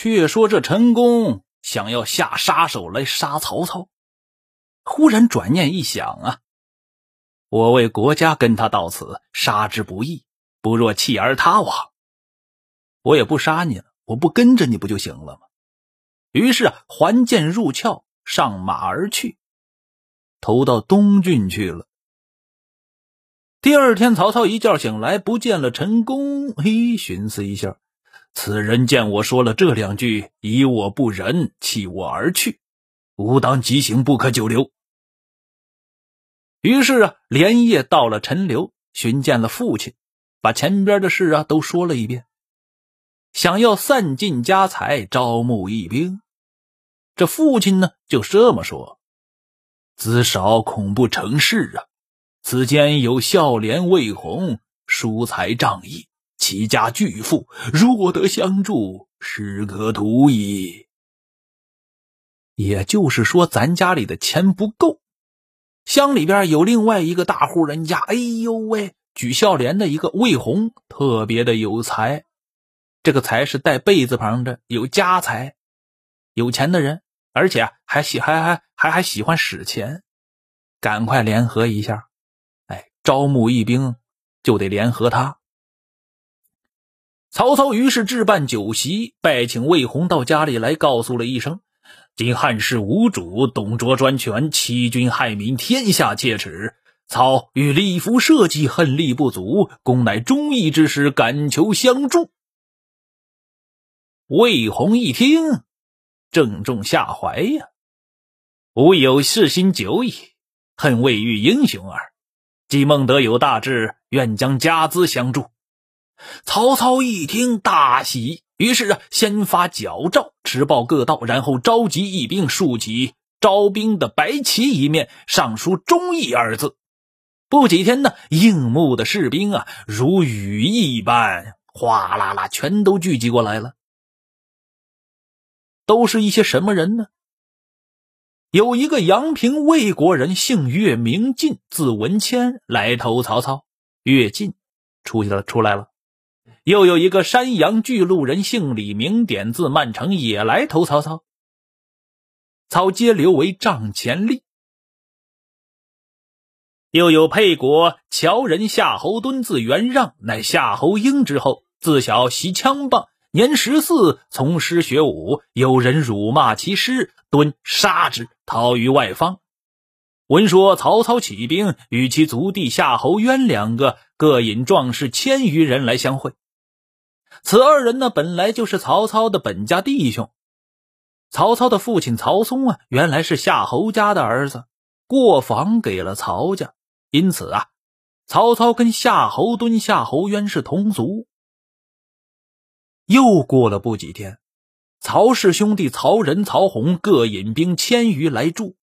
却说这陈宫想要下杀手来杀曹操，忽然转念一想啊，我为国家跟他到此，杀之不易，不若弃而他往。我也不杀你了，我不跟着你不就行了吗？于是啊，还剑入鞘，上马而去，投到东郡去了。第二天，曹操一觉醒来，不见了陈宫，嘿，寻思一下。此人见我说了这两句，以我不仁，弃我而去，吾当即行，不可久留。于是啊，连夜到了陈留，寻见了父亲，把前边的事啊都说了一遍，想要散尽家财，招募义兵。这父亲呢，就这么说：“子少恐不成事啊！此间有孝廉魏宏，疏财仗义。”齐家巨富，若得相助，士可图矣。也就是说，咱家里的钱不够。乡里边有另外一个大户人家，哎呦喂，举孝廉的一个魏红，特别的有才。这个才是带贝字旁的，有家财，有钱的人，而且还喜还还还还喜欢使钱。赶快联合一下，哎，招募义兵就得联合他。曹操于是置办酒席，拜请魏宏到家里来，告诉了一声：“今汉室无主，董卓专权，欺君害民，天下切齿。操与李福社稷，恨力不足，公乃忠义之士，敢求相助。”魏宏一听，正中下怀呀！吾有事心久矣，恨未遇英雄耳。既孟德有大志，愿将家资相助。曹操一听大喜，于是啊，先发矫诏，持报各道，然后召集义兵，竖起招兵的白旗一面，上书“忠义”二字。不几天呢，应募的士兵啊，如雨一般，哗啦啦，全都聚集过来了。都是一些什么人呢？有一个阳平魏国人，姓岳，名晋，字文谦，来投曹操。岳进出去了，出来了。又有一个山阳巨鹿人，姓李，名典，字曼成，也来投曹操。操皆留为帐前吏。又有沛国乔人夏侯惇，字元让，乃夏侯婴之后，自小习枪棒，年十四从师学武。有人辱骂其师，惇杀之，逃于外方。闻说曹操起兵，与其族弟夏侯渊两个各引壮士千余人来相会。此二人呢，本来就是曹操的本家弟兄。曹操的父亲曹嵩啊，原来是夏侯家的儿子，过房给了曹家，因此啊，曹操跟夏侯惇、夏侯渊是同族。又过了不几天，曹氏兄弟曹仁、曹洪各引兵千余来助。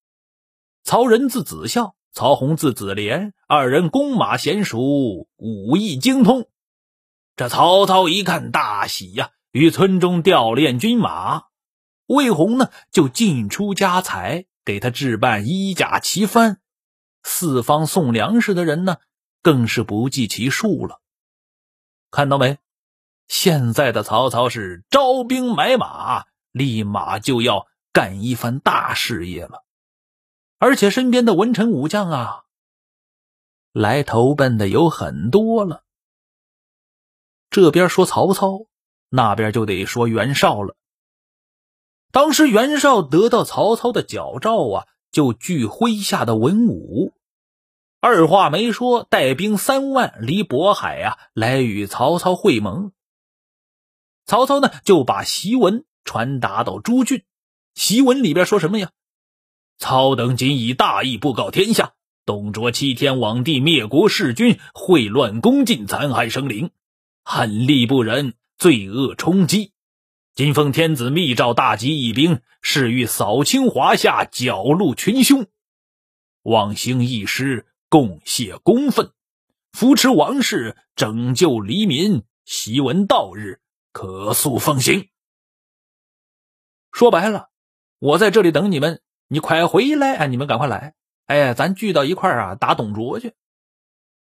曹仁字子孝，曹洪字子廉，二人弓马娴熟，武艺精通。这曹操一看大喜呀，与村中调练军马。魏宏呢，就进出家财，给他置办衣甲旗幡。四方送粮食的人呢，更是不计其数了。看到没？现在的曹操是招兵买马，立马就要干一番大事业了。而且身边的文臣武将啊，来投奔的有很多了。这边说曹操，那边就得说袁绍了。当时袁绍得到曹操的矫诏啊，就聚麾下的文武，二话没说，带兵三万离渤海啊，来与曹操会盟。曹操呢，就把檄文传达到诸郡。檄文里边说什么呀？操等仅以大义布告天下：董卓欺天罔地，灭国弑君，秽乱宫禁，残害生灵。恨力不仁，罪恶冲击。今奉天子密诏，大集义兵，誓欲扫清华夏，剿戮群凶。望兴义师，共谢公愤，扶持王室，拯救黎民。檄文到日，可速奉行。说白了，我在这里等你们，你快回来啊！你们赶快来！哎，咱聚到一块啊，打董卓去。